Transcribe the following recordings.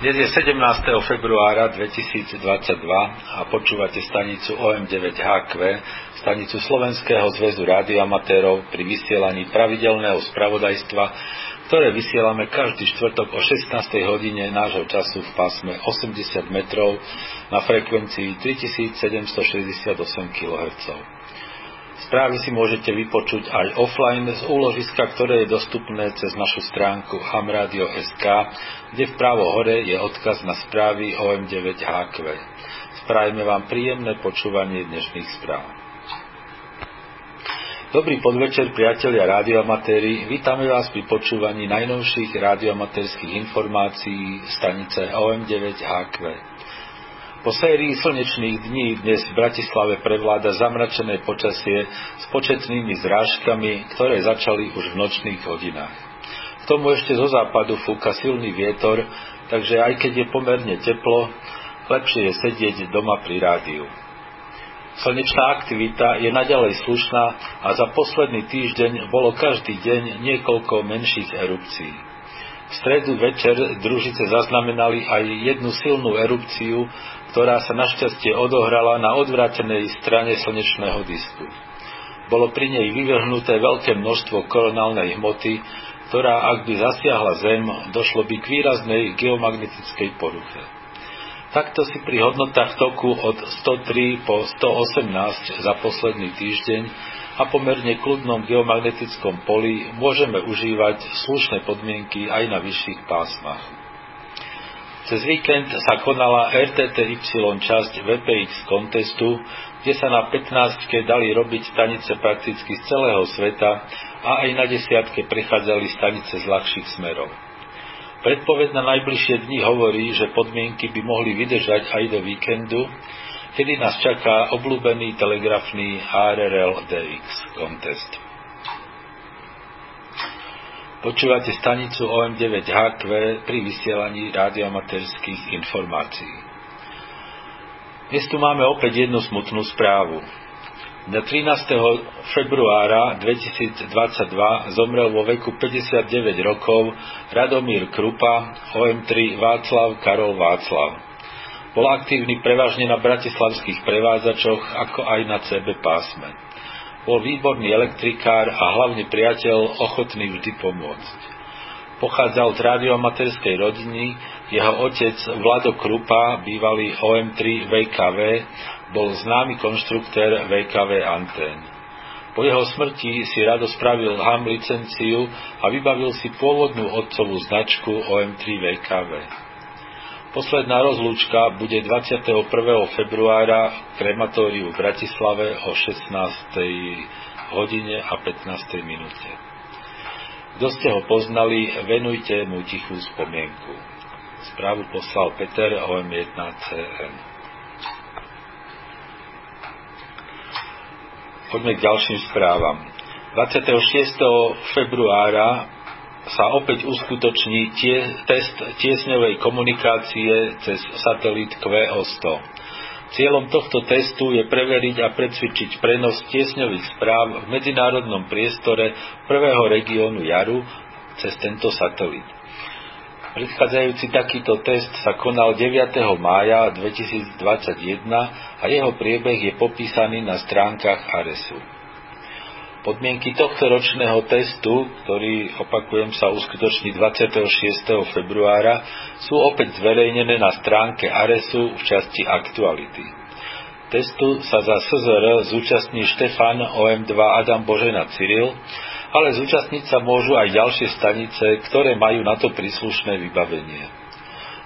Dnes je 17. februára 2022 a počúvate stanicu OM9HQ, stanicu Slovenského zväzu rádioamatérov pri vysielaní pravidelného spravodajstva, ktoré vysielame každý štvrtok o 16. hodine nášho času v pásme 80 metrov na frekvencii 3768 kHz. Správy si môžete vypočuť aj offline z úložiska, ktoré je dostupné cez našu stránku hamradio.sk, kde vpravo hore je odkaz na správy OM9HQ. Spravíme vám príjemné počúvanie dnešných správ. Dobrý podvečer, priatelia rádioamatéri. Vítame vás pri počúvaní najnovších rádioamatérských informácií stanice OM9HQ. Po sérii slnečných dní dnes v Bratislave prevláda zamračené počasie s početnými zrážkami, ktoré začali už v nočných hodinách. K tomu ešte zo západu fúka silný vietor, takže aj keď je pomerne teplo, lepšie je sedieť doma pri rádiu. Slnečná aktivita je naďalej slušná a za posledný týždeň bolo každý deň niekoľko menších erupcií. V stredu večer družice zaznamenali aj jednu silnú erupciu, ktorá sa našťastie odohrala na odvrátenej strane slnečného disku. Bolo pri nej vyvrhnuté veľké množstvo koronálnej hmoty, ktorá ak by zasiahla Zem, došlo by k výraznej geomagnetickej poruche. Takto si pri hodnotách toku od 103 po 118 za posledný týždeň a pomerne kľudnom geomagnetickom poli môžeme užívať slušné podmienky aj na vyšších pásmach. Cez víkend sa konala RTTY časť VPX kontestu, kde sa na 15 dali robiť stanice prakticky z celého sveta a aj na desiatke prechádzali stanice z ľahších smerov. Predpoved na najbližšie dni hovorí, že podmienky by mohli vydržať aj do víkendu, kedy nás čaká obľúbený telegrafný HRL DX kontest. Počúvate stanicu OM9HQ pri vysielaní radiomaterských informácií. Dnes tu máme opäť jednu smutnú správu. Na 13. februára 2022 zomrel vo veku 59 rokov Radomír Krupa, OM3 Václav Karol Václav. Bol aktívny prevažne na bratislavských prevádzačoch, ako aj na CB pásme. Bol výborný elektrikár a hlavne priateľ, ochotný vždy pomôcť. Pochádzal z radiomaterskej rodiny, jeho otec Vlado Krupa, bývalý OM3 VKV, bol známy konštruktér VKV antén. Po jeho smrti si rado spravil HAM licenciu a vybavil si pôvodnú otcovú značku OM3 VKV. Posledná rozlúčka bude 21. februára v krematóriu v Bratislave o 16. hodine a 15. minúte. Kto ste ho poznali, venujte mu tichú spomienku. Správu poslal Peter OM1CN. Poďme k ďalším správam. 26. februára sa opäť uskutoční tie, test tiesňovej komunikácie cez satelit QO100. Cieľom tohto testu je preveriť a precvičiť prenos tiesňových správ v medzinárodnom priestore prvého regiónu Jaru cez tento satelit. Predchádzajúci takýto test sa konal 9. mája 2021 a jeho priebeh je popísaný na stránkach ARESu. Podmienky tohto ročného testu, ktorý, opakujem, sa uskutoční 26. februára, sú opäť zverejnené na stránke ARESu v časti Aktuality. Testu sa za SZR zúčastní Štefan OM2 Adam Božena Cyril, ale zúčastniť sa môžu aj ďalšie stanice, ktoré majú na to príslušné vybavenie.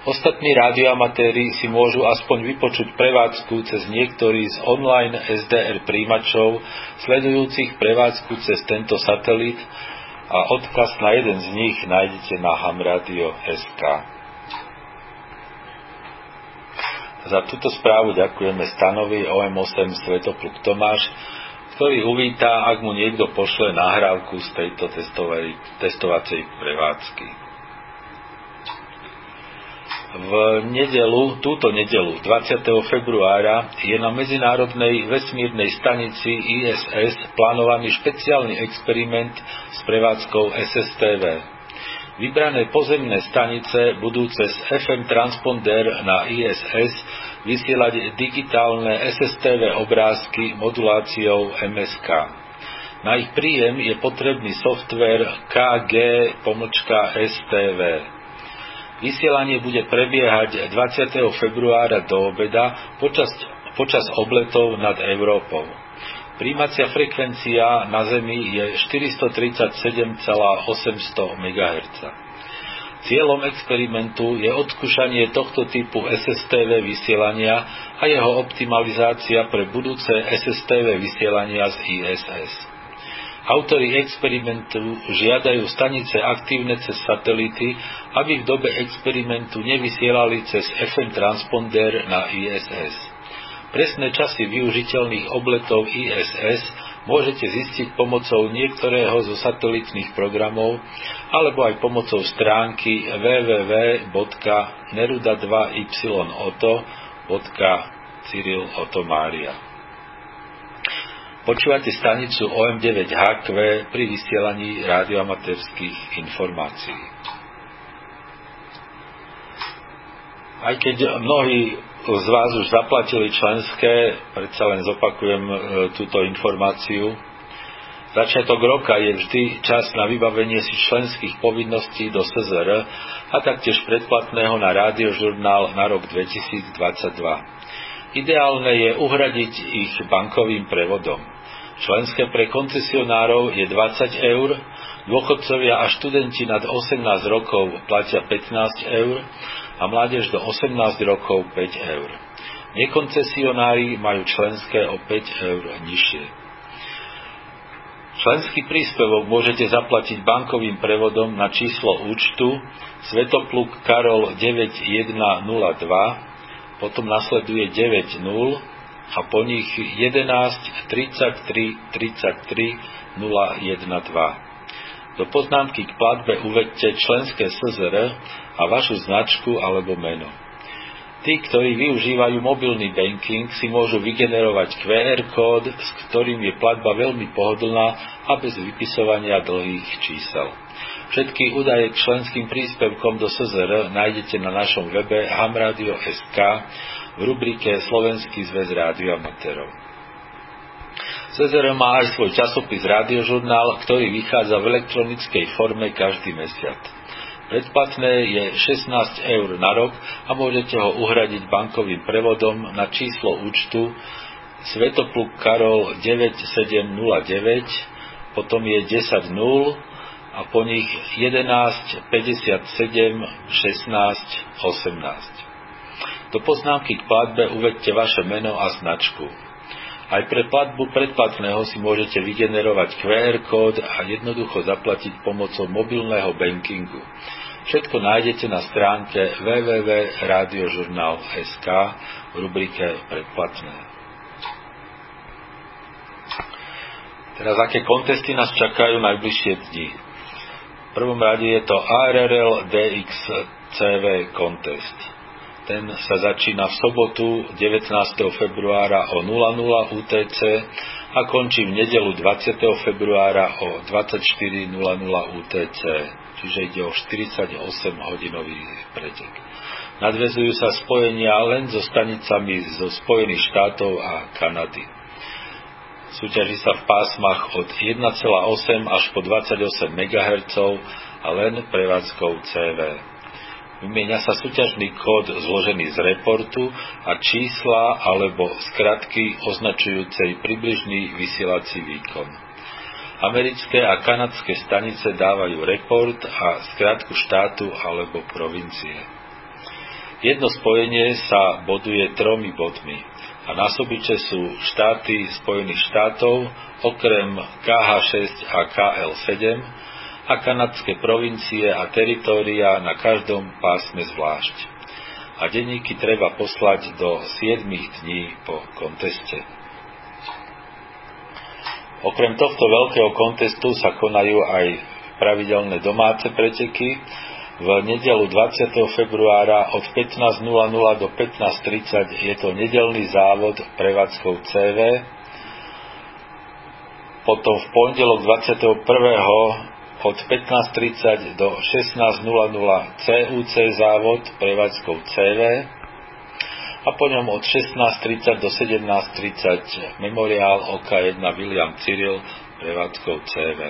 Ostatní radioamatéri si môžu aspoň vypočuť prevádzku cez niektorý z online SDR príjimačov, sledujúcich prevádzku cez tento satelit a odkaz na jeden z nich nájdete na hamradio.sk. Za túto správu ďakujeme stanovi OM8 Svetopluk Tomáš, ktorý uvítá, ak mu niekto pošle nahrávku z tejto testovacej prevádzky v nedelu, túto nedelu, 20. februára, je na Medzinárodnej vesmírnej stanici ISS plánovaný špeciálny experiment s prevádzkou SSTV. Vybrané pozemné stanice budú cez FM transponder na ISS vysielať digitálne SSTV obrázky moduláciou MSK. Na ich príjem je potrebný software KG-STV. Vysielanie bude prebiehať 20. februára do obeda počas, počas obletov nad Európou. Príjmacia frekvencia na Zemi je 437,800 MHz. Cieľom experimentu je odskúšanie tohto typu SSTV vysielania a jeho optimalizácia pre budúce SSTV vysielania z ISS. Autori experimentu žiadajú stanice aktívne cez satelity, aby v dobe experimentu nevysielali cez FM transponder na ISS. Presné časy využiteľných obletov ISS môžete zistiť pomocou niektorého zo satelitných programov alebo aj pomocou stránky www.neruda2yoto.cyril Počúvate stanicu OM9HQ pri vysielaní radioamatérských informácií. Aj keď mnohí z vás už zaplatili členské, predsa len zopakujem e, túto informáciu, Začiatok roka je vždy čas na vybavenie si členských povinností do SZR a taktiež predplatného na rádiožurnál na rok 2022. Ideálne je uhradiť ich bankovým prevodom. Členské pre koncesionárov je 20 eur, dôchodcovia a študenti nad 18 rokov platia 15 eur a mládež do 18 rokov 5 eur. Nekoncesionári majú členské o 5 eur nižšie. Členský príspevok môžete zaplatiť bankovým prevodom na číslo účtu Svetopluk Karol 9102, potom nasleduje 90 a po nich 11 33 33 012. Do poznámky k platbe uvedte členské SZR a vašu značku alebo meno. Tí, ktorí využívajú mobilný banking, si môžu vygenerovať QR kód, s ktorým je platba veľmi pohodlná a bez vypisovania dlhých čísel. Všetky údaje k členským príspevkom do SZR nájdete na našom webe hamradio.sk v rubrike Slovenský zväz rádioamatérov. CZR má aj svoj časopis Rádiožurnál, ktorý vychádza v elektronickej forme každý mesiac. Predplatné je 16 eur na rok a môžete ho uhradiť bankovým prevodom na číslo účtu Svetopluk Karol 9709, potom je 10 0 a po nich 11 57 16 18. Do poznámky k platbe uvedte vaše meno a značku. Aj pre platbu predplatného si môžete vygenerovať QR kód a jednoducho zaplatiť pomocou mobilného bankingu. Všetko nájdete na stránke www.radiožurnal.sk v rubrike Predplatné. Teraz aké kontesty nás čakajú najbližšie dni? V prvom rade je to ARRL DXCV kontest. Ten sa začína v sobotu 19. februára o 00 UTC a končí v nedelu 20. februára o 24.00 UTC, čiže ide o 48-hodinový pretek. Nadvezujú sa spojenia len so stanicami zo Spojených štátov a Kanady. Súťaží sa v pásmach od 1,8 až po 28 MHz a len prevádzkou CV. Vymieňa sa súťažný kód zložený z reportu a čísla alebo skratky označujúcej približný vysielací výkon. Americké a kanadské stanice dávajú report a skratku štátu alebo provincie. Jedno spojenie sa boduje tromi bodmi a násobiče sú štáty Spojených štátov okrem KH6 a KL7 a kanadské provincie a teritória na každom pásme zvlášť. A denníky treba poslať do 7 dní po konteste. Okrem tohto veľkého kontestu sa konajú aj pravidelné domáce preteky. V nedelu 20. februára od 15.00 do 15.30 je to nedelný závod prevádzkou CV. Potom v pondelok 21 od 15.30 do 16.00 CUC závod prevádzkou CV a po ňom od 16.30 do 17.30 memoriál OK1 William Cyril prevádzkou CV.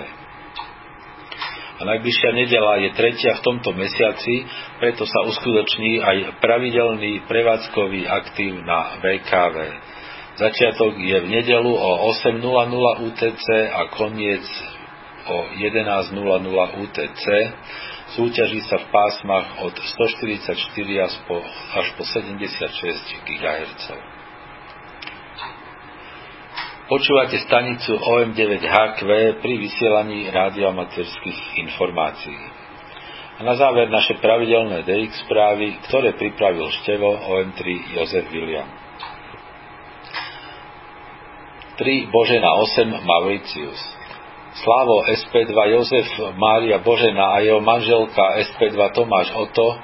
A najbližšia nedela je tretia v tomto mesiaci, preto sa uskutoční aj pravidelný prevádzkový aktív na VKV. Začiatok je v nedelu o 8.00 UTC a koniec o 11.00 UTC. Súťaží sa v pásmach od 144 až po 76 GHz. Počúvate stanicu OM9HQ pri vysielaní radioamaterských informácií. A na záver naše pravidelné DX správy, ktoré pripravil števo OM3 Jozef William. 3 Božena 8 Mauritius Slavo SP2 Jozef Mária Božena a jeho manželka SP2 Tomáš Oto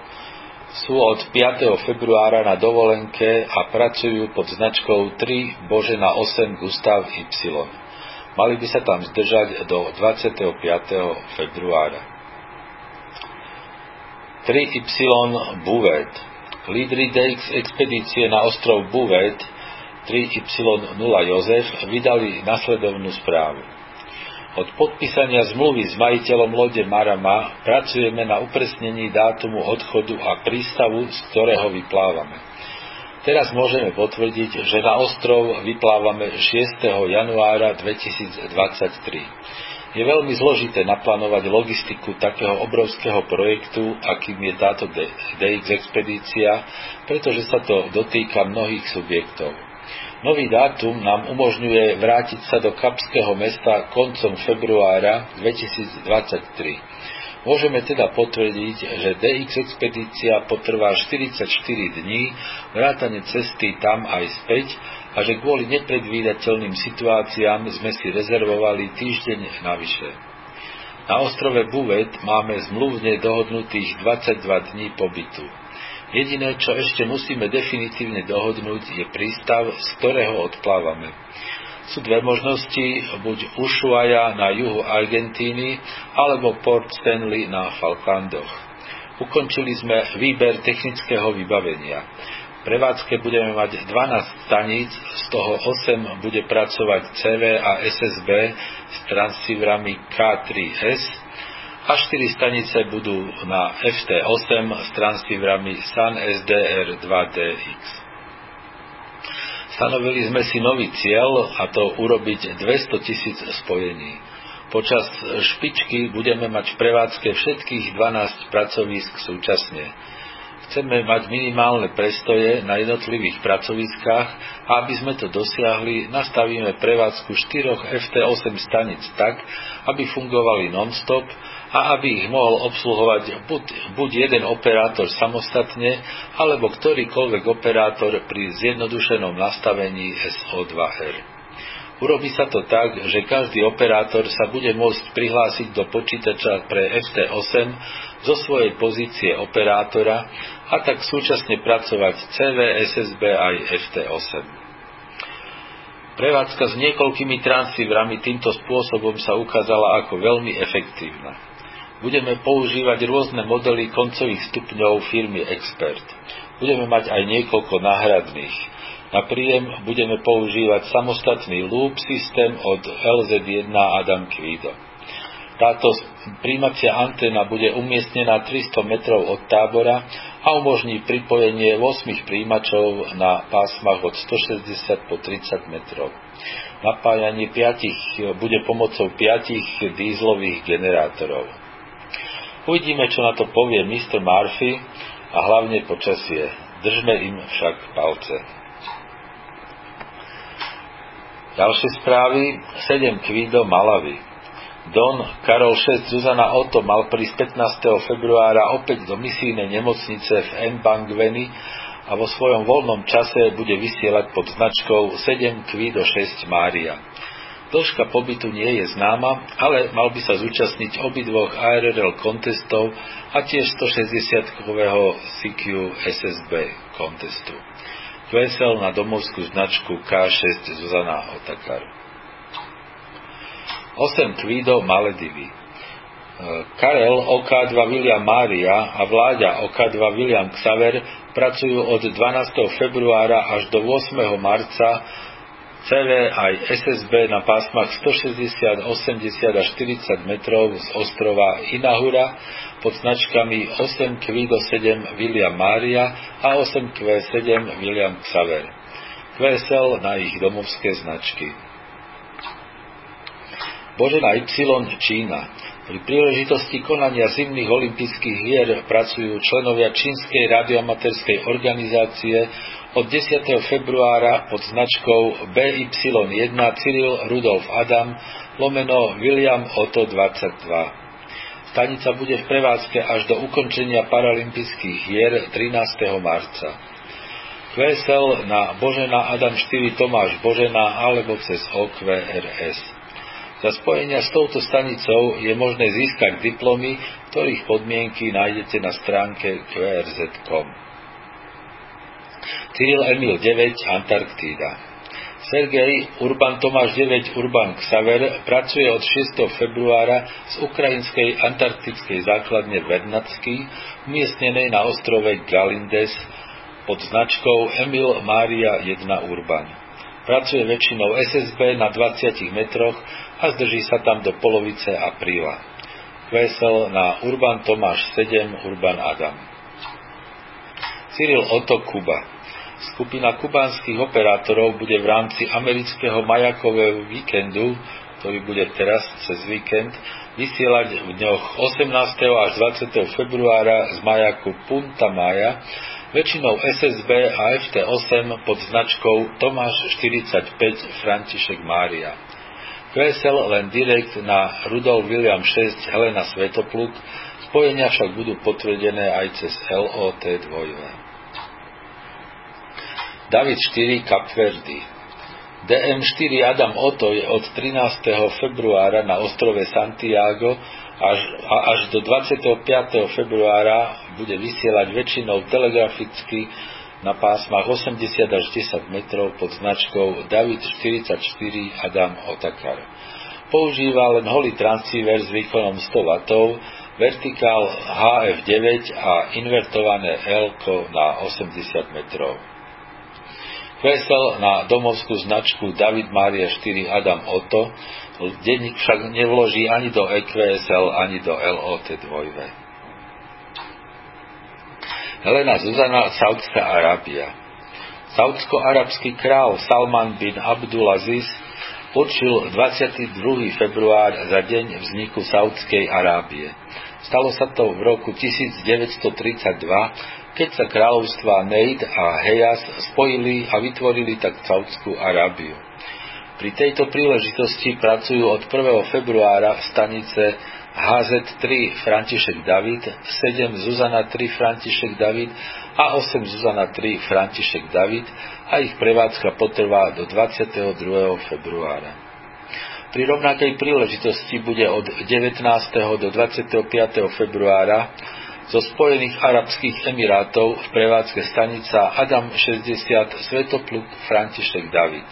sú od 5. februára na dovolenke a pracujú pod značkou 3 Božena 8 Gustav Y. Mali by sa tam zdržať do 25. februára. 3Y Buvet Lídry DX expedície na ostrov Buvet 3Y0 Jozef vydali nasledovnú správu. Od podpísania zmluvy s majiteľom lode Marama pracujeme na upresnení dátumu odchodu a prístavu, z ktorého vyplávame. Teraz môžeme potvrdiť, že na ostrov vyplávame 6. januára 2023. Je veľmi zložité naplánovať logistiku takého obrovského projektu, akým je táto DX expedícia, pretože sa to dotýka mnohých subjektov. Nový dátum nám umožňuje vrátiť sa do Kapského mesta koncom februára 2023. Môžeme teda potvrdiť, že DX expedícia potrvá 44 dní, vrátane cesty tam aj späť a že kvôli nepredvídateľným situáciám sme si rezervovali týždeň navyše. Na ostrove Buvet máme zmluvne dohodnutých 22 dní pobytu. Jediné, čo ešte musíme definitívne dohodnúť, je prístav, z ktorého odplávame. Sú dve možnosti, buď Ushuaia na juhu Argentíny, alebo Port Stanley na Falklandoch. Ukončili sme výber technického vybavenia. Prevádzke budeme mať 12 staníc, z toho 8 bude pracovať CV a SSB s transceiverami K3S, a 4 stanice budú na FT8 s transceiverami SAN SDR2DX. Stanovili sme si nový cieľ a to urobiť 200 tisíc spojení. Počas špičky budeme mať v prevádzke všetkých 12 pracovísk súčasne. Chceme mať minimálne prestoje na jednotlivých pracoviskách a aby sme to dosiahli, nastavíme prevádzku 4 FT8 stanic tak, aby fungovali non-stop a aby ich mohol obsluhovať buď, buď jeden operátor samostatne, alebo ktorýkoľvek operátor pri zjednodušenom nastavení SO2R. Urobí sa to tak, že každý operátor sa bude môcť prihlásiť do počítača pre FT8 zo svojej pozície operátora a tak súčasne pracovať CV, SSB aj FT8. Prevádzka s niekoľkými transceiverami týmto spôsobom sa ukázala ako veľmi efektívna budeme používať rôzne modely koncových stupňov firmy Expert. Budeme mať aj niekoľko náhradných. Na príjem budeme používať samostatný loop systém od LZ1 Adam Quido. Táto príjmacia anténa bude umiestnená 300 metrov od tábora a umožní pripojenie 8 príjimačov na pásmach od 160 po 30 metrov. Napájanie 5 bude pomocou 5 dízlových generátorov. Uvidíme, čo na to povie Mr. Murphy a hlavne počasie. Držme im však palce. Ďalšie správy. 7 kvído Malavy. Don Karol 6 Zuzana Otto mal prísť 15. februára opäť do misijnej nemocnice v Mbangveni a vo svojom voľnom čase bude vysielať pod značkou 7 kvído 6 Mária. Dĺžka pobytu nie je známa, ale mal by sa zúčastniť obidvoch ARRL kontestov a tiež 160-kového CQ SSB kontestu. Vesel na domovskú značku K6 Zuzana Otakar. 8 Kvido Maledivy. Karel OK2 William Mária a Vláďa OK2 William Xaver pracujú od 12. februára až do 8. marca CV aj SSB na pásmach 160, 80 a 40 metrov z ostrova Inahura pod značkami 8Q7 William Mária a 8Q7 William Xaver. QSL na ich domovské značky. Božena Y Čína. Pri príležitosti konania zimných olympijských hier pracujú členovia čínskej radioamaterskej organizácie od 10. februára pod značkou BY1 Cyril Rudolf Adam lomeno William Otto 22. Stanica bude v prevádzke až do ukončenia paralympijských hier 13. marca. QSL na Božena Adam 4 Tomáš Božena alebo cez OQRS. Za spojenia s touto stanicou je možné získať diplomy, ktorých podmienky nájdete na stránke qrz.com. Cyril Emil 9 Antarktída. Sergej Urban Tomáš 9 Urban Xaver pracuje od 6. februára z ukrajinskej antarktickej základne Vernadsky, umiestnenej na ostrove Galindes pod značkou Emil Mária 1 Urban. Pracuje väčšinou SSB na 20 metroch a zdrží sa tam do polovice apríla. Vesel na Urban Tomáš 7 Urban Adam. Cyril Otto Kuba Skupina kubánskych operátorov bude v rámci amerického majakového víkendu, ktorý bude teraz cez víkend, vysielať v dňoch 18. až 20. februára z majaku Punta Maja, väčšinou SSB a FT8 pod značkou Tomáš 45 František Mária. QSL len direkt na Rudolf William 6 Helena Svetopluk, spojenia však budú potvrdené aj cez LOT 2. David 4 Kapverdy. DM4 Adam Oto je od 13. februára na ostrove Santiago až, a až do 25. februára bude vysielať väčšinou telegraficky na pásmach 80 až 10 metrov pod značkou David 44 Adam Otakar. Používa len holý transceiver s výkonom 100 W, vertikál HF9 a invertované L na 80 metrov. Vesel na domovskú značku David Maria 4 Adam Otto, denník však nevloží ani do EQSL, ani do LOT 2. Helena Zuzana, Saudská Arábia. Saudsko-arabský král Salman bin Abdulaziz určil 22. február za deň vzniku Saudskej Arábie. Stalo sa to v roku 1932 keď sa kráľovstva Neid a Hejas spojili a vytvorili tak Saudskú Arábiu. Pri tejto príležitosti pracujú od 1. februára v stanice HZ3 František David, 7 Zuzana 3 František David a 8 Zuzana 3 František David a ich prevádzka potrvá do 22. februára. Pri rovnakej príležitosti bude od 19. do 25. februára zo Spojených Arabských Emirátov v prevádzke stanica Adam 60 Svetopluk František David.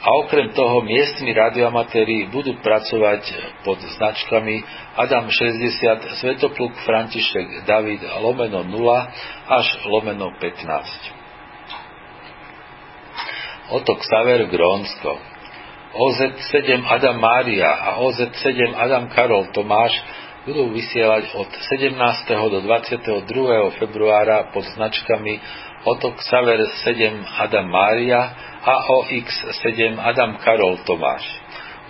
A okrem toho miestni radioamatéri budú pracovať pod značkami Adam 60 Svetopluk František David lomeno 0 až lomeno 15. Otok Saver Grónsko OZ7 Adam Mária a OZ7 Adam Karol Tomáš budú vysielať od 17. do 22. februára pod značkami Otok Saver 7 Adam Mária a OX7 Adam Karol Tomáš.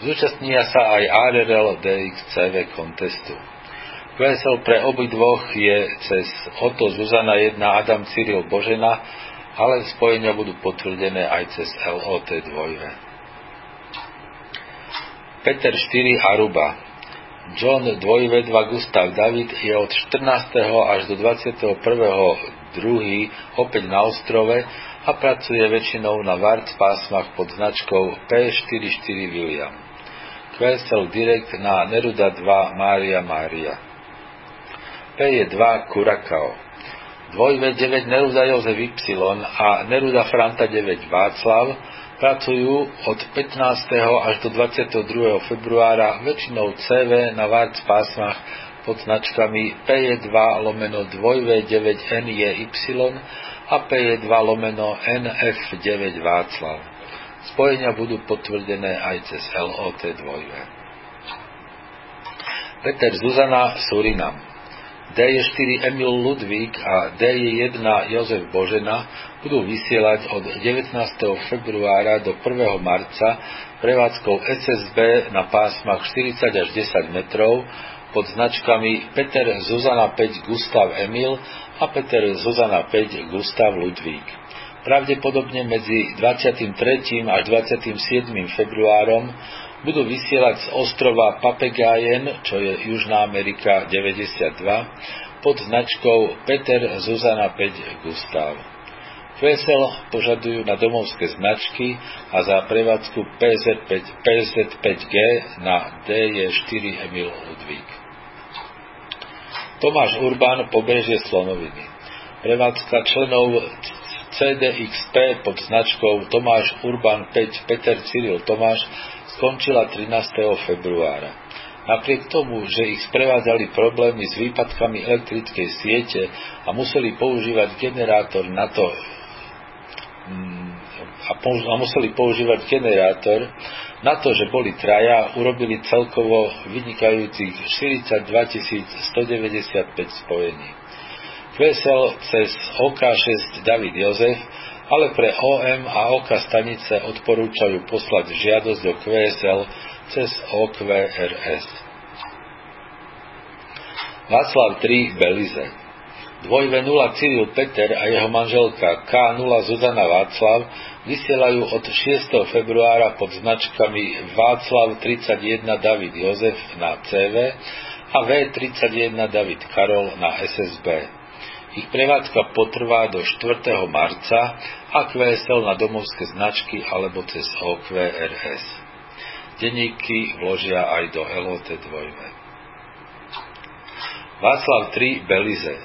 Zúčastnia sa aj ARL DXCV kontestu. QSL pre obidvoch je cez Oto Zuzana 1 Adam Cyril Božena, ale spojenia budú potvrdené aj cez LOT 2. Peter 4 Aruba John 2 Gustav David je od 14. až do 21. 2. opäť na ostrove a pracuje väčšinou na VART pásmach pod značkou P44 William. QSL Direct na Neruda 2 Mária Mária. P je 2 Kurakao. 2 9 Neruda Jozef Y a Neruda Franta 9 Václav Pracujú od 15. až do 22. februára väčšinou CV na VARC pásmach pod značkami PE2 lomeno 2V9NJY a PE2 lomeno NF9 Václav. Spojenia budú potvrdené aj cez LOT 2V. Peter Zuzana Surinam. D4 Emil Ludvík a D1 Jozef Božena budú vysielať od 19. februára do 1. marca prevádzkou SSB na pásmach 40 až 10 metrov pod značkami Peter Zuzana 5 Gustav Emil a Peter Zuzana 5 Gustav Ludvík. Pravdepodobne medzi 23. až 27. februárom budú vysielať z ostrova Papegajen, čo je Južná Amerika 92, pod značkou Peter Zuzana 5 Gustav. QSL požadujú na domovské značky a za prevádzku PZ5, PZ5G na DJ4 Emil Ludvík. Tomáš Urbán, pobrežie Slonoviny. Prevádzka členov CDXP pod značkou Tomáš Urban 5 Peter Cyril Tomáš skončila 13. februára. Napriek tomu, že ich sprevádzali problémy s výpadkami elektrickej siete a museli používať generátor na to, mm, a museli používať generátor na to, že boli traja, urobili celkovo vynikajúcich 42 195 spojení. QSL cez OK6 David Jozef ale pre OM a OK stanice odporúčajú poslať žiadosť do QSL cez OQRS. Václav 3 Belize Dvojve 0 Cyril Peter a jeho manželka K0 Zuzana Václav vysielajú od 6. februára pod značkami Václav 31 David Jozef na CV a V31 David Karol na SSB. Ich prevádzka potrvá do 4. marca a QSL na domovské značky alebo cez OQRS. Denníky vložia aj do LOT 2. Václav 3 Belize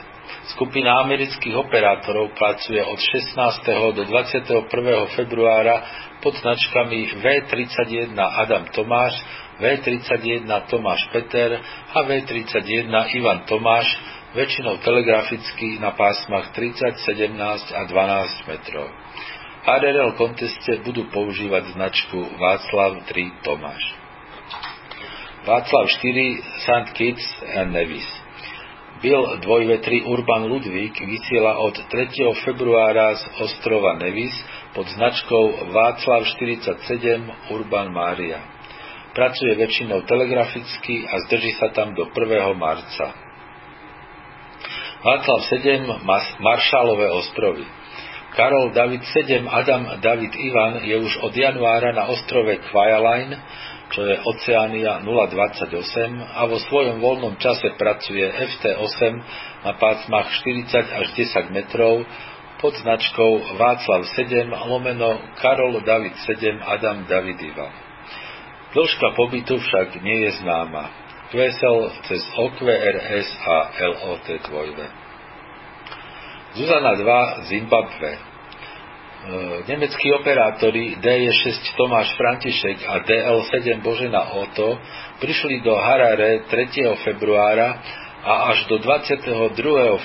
Skupina amerických operátorov pracuje od 16. do 21. februára pod značkami V31 Adam Tomáš, V31 Tomáš Peter a V31 Ivan Tomáš väčšinou telegraficky na pásmach 30, 17 a 12 metrov. HRL konteste budú používať značku Václav 3 Tomáš. Václav 4 St. Kitts and Nevis. Bill 2v3 Urban Ludvík vysiela od 3. februára z ostrova Nevis pod značkou Václav 47 Urban Mária. Pracuje väčšinou telegraficky a zdrží sa tam do 1. marca. Václav 7 Maršálové ostrovy. Karol David 7 Adam David Ivan je už od januára na ostrove Kvajaline, čo je Oceánia 028 a vo svojom voľnom čase pracuje FT8 na pásmach 40 až 10 metrov pod značkou Václav 7 lomeno Karol David 7 Adam David Ivan. Dĺžka pobytu však nie je známa. QSL cez OQRS a LOT 2. Zuzana 2 Zimbabwe. E, nemeckí operátori DE6 Tomáš František a DL7 Božena Oto prišli do Harare 3. februára a až do 22.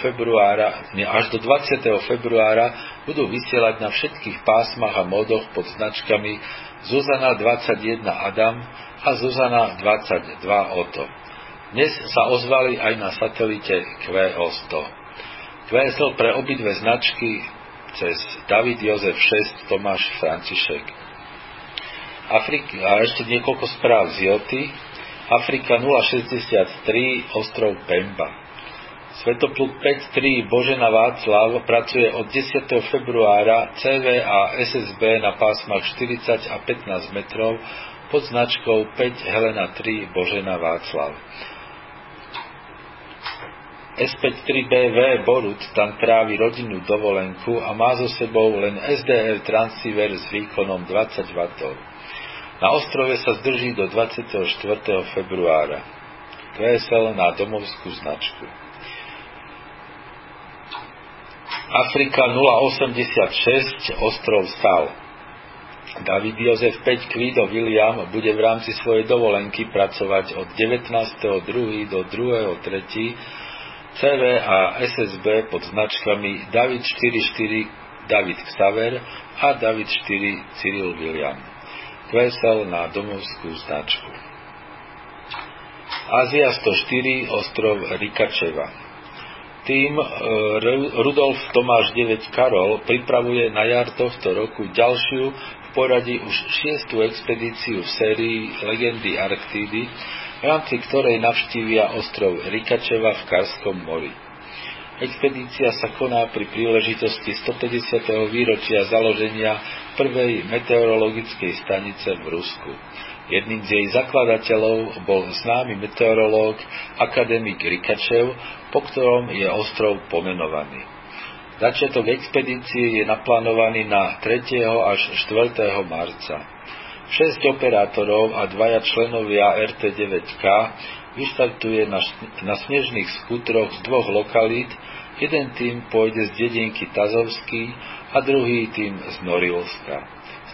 februára, nie, až do 20. februára budú vysielať na všetkých pásmach a modoch pod značkami Zuzana 21 Adam a Zuzana 22 Oto. Dnes sa ozvali aj na satelite QO100. QSL pre obidve značky cez David Jozef 6 Tomáš František. Afrika, a ešte niekoľko správ z Joty. Afrika 063 ostrov Pemba. Svetopluk 5.3 Božena Václav pracuje od 10. februára CV a SSB na pásmach 40 a 15 metrov pod značkou 5 Helena 3 Božena Václav. S53BV Borut tam trávi rodinnú dovolenku a má so sebou len SDR transceiver s výkonom 20 W. Na ostrove sa zdrží do 24. februára. QSL na domovskú značku. Afrika 086 ostrov Sal. David Jozef 5 Kvido William bude v rámci svojej dovolenky pracovať od 19.2. do 2.3. CV a SSB pod značkami David 44 David Xaver a David 4 Cyril William. Kvesel na domovskú značku. Ázia 104 ostrov Rikačeva. Tým e, Rudolf Tomáš 9 Karol pripravuje na jar tohto roku ďalšiu poradí už šiestu expedíciu v sérii Legendy Arktídy, v rámci ktorej navštívia ostrov Rikačeva v Karskom mori. Expedícia sa koná pri príležitosti 150. výročia založenia prvej meteorologickej stanice v Rusku. Jedným z jej zakladateľov bol známy meteorológ akademik Rikačev, po ktorom je ostrov pomenovaný. Začiatok expedície je naplánovaný na 3. až 4. marca. 6 operátorov a dvaja členovia RT9K vyštartuje na, na snežných skútroch z dvoch lokalít, jeden tým pôjde z dedinky Tazovský a druhý tým z Norilska.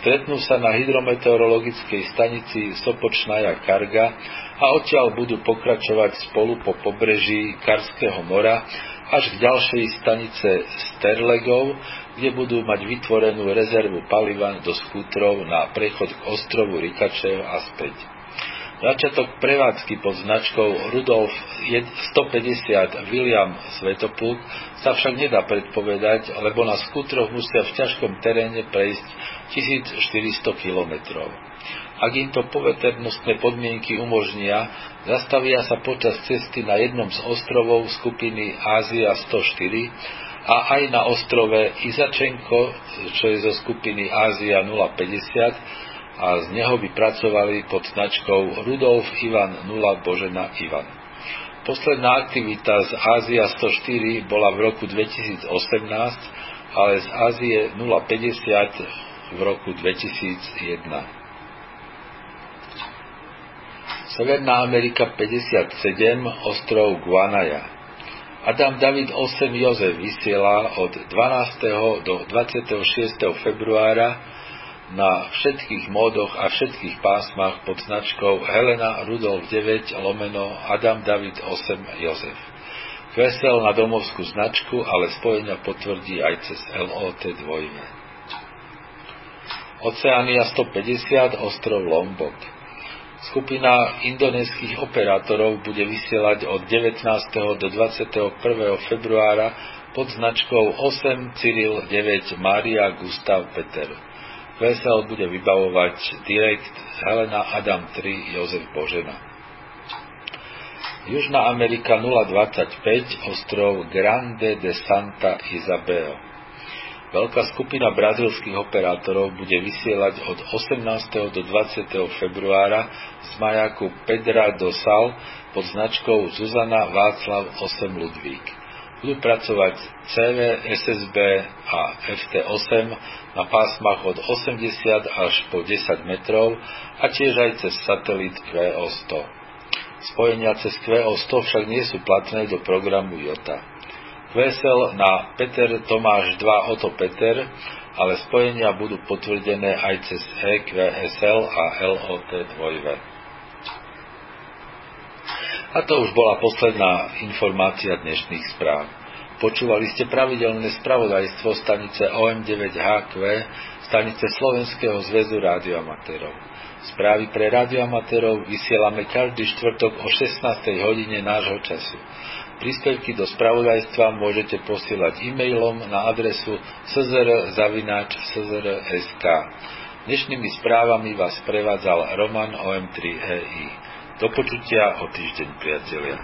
Stretnú sa na hydrometeorologickej stanici Sopočnaja Karga a odtiaľ budú pokračovať spolu po pobreží Karského mora až k ďalšej stanice Sterlegov, kde budú mať vytvorenú rezervu paliva do skútrov na prechod k ostrovu Rikačev a späť. Začiatok prevádzky pod značkou Rudolf 150 William Svetopluk sa však nedá predpovedať, lebo na skútroch musia v ťažkom teréne prejsť 1400 kilometrov. Ak im to poveternostné podmienky umožnia, zastavia sa počas cesty na jednom z ostrovov skupiny Ázia 104 a aj na ostrove Izačenko, čo je zo skupiny Ázia 050 a z neho by pracovali pod značkou Rudolf Ivan 0 Božena Ivan. Posledná aktivita z Ázia 104 bola v roku 2018, ale z Ázie 050 v roku 2001. Severná Amerika 57, ostrov Guanaja. Adam David 8 Jozef vysiela od 12. do 26. februára na všetkých módoch a všetkých pásmach pod značkou Helena Rudolf 9 lomeno Adam David 8 Jozef. Vesel na domovskú značku, ale spojenia potvrdí aj cez LOT 2. Oceánia 150, ostrov Lombok. Skupina indonéskych operátorov bude vysielať od 19. do 21. februára pod značkou 8 Cyril 9 Mária Gustav Peter. Vesel bude vybavovať direkt Helena Adam 3 Jozef Božena. Južná Amerika 025 ostrov Grande de Santa Isabel. Veľká skupina brazilských operátorov bude vysielať od 18. do 20. februára z majaku Pedra do Sal pod značkou Zuzana Václav 8 Ludvík. Budú pracovať CV, SSB a FT8 na pásmach od 80 až po 10 metrov a tiež aj cez satelit QO100. Spojenia cez QO100 však nie sú platné do programu JOTA. Vesel na Peter Tomáš 2 Oto Peter, ale spojenia budú potvrdené aj cez EQSL a LOT 2V. A to už bola posledná informácia dnešných správ. Počúvali ste pravidelné spravodajstvo stanice OM9HQ, stanice Slovenského zväzu rádioamatérov. Správy pre rádioamatérov vysielame každý štvrtok o 16. hodine nášho času. Príspevky do spravodajstva môžete posielať e-mailom na adresu czr.sk. Dnešnými správami vás prevádzal Roman OM3EI. Do počutia o týždeň, priatelia.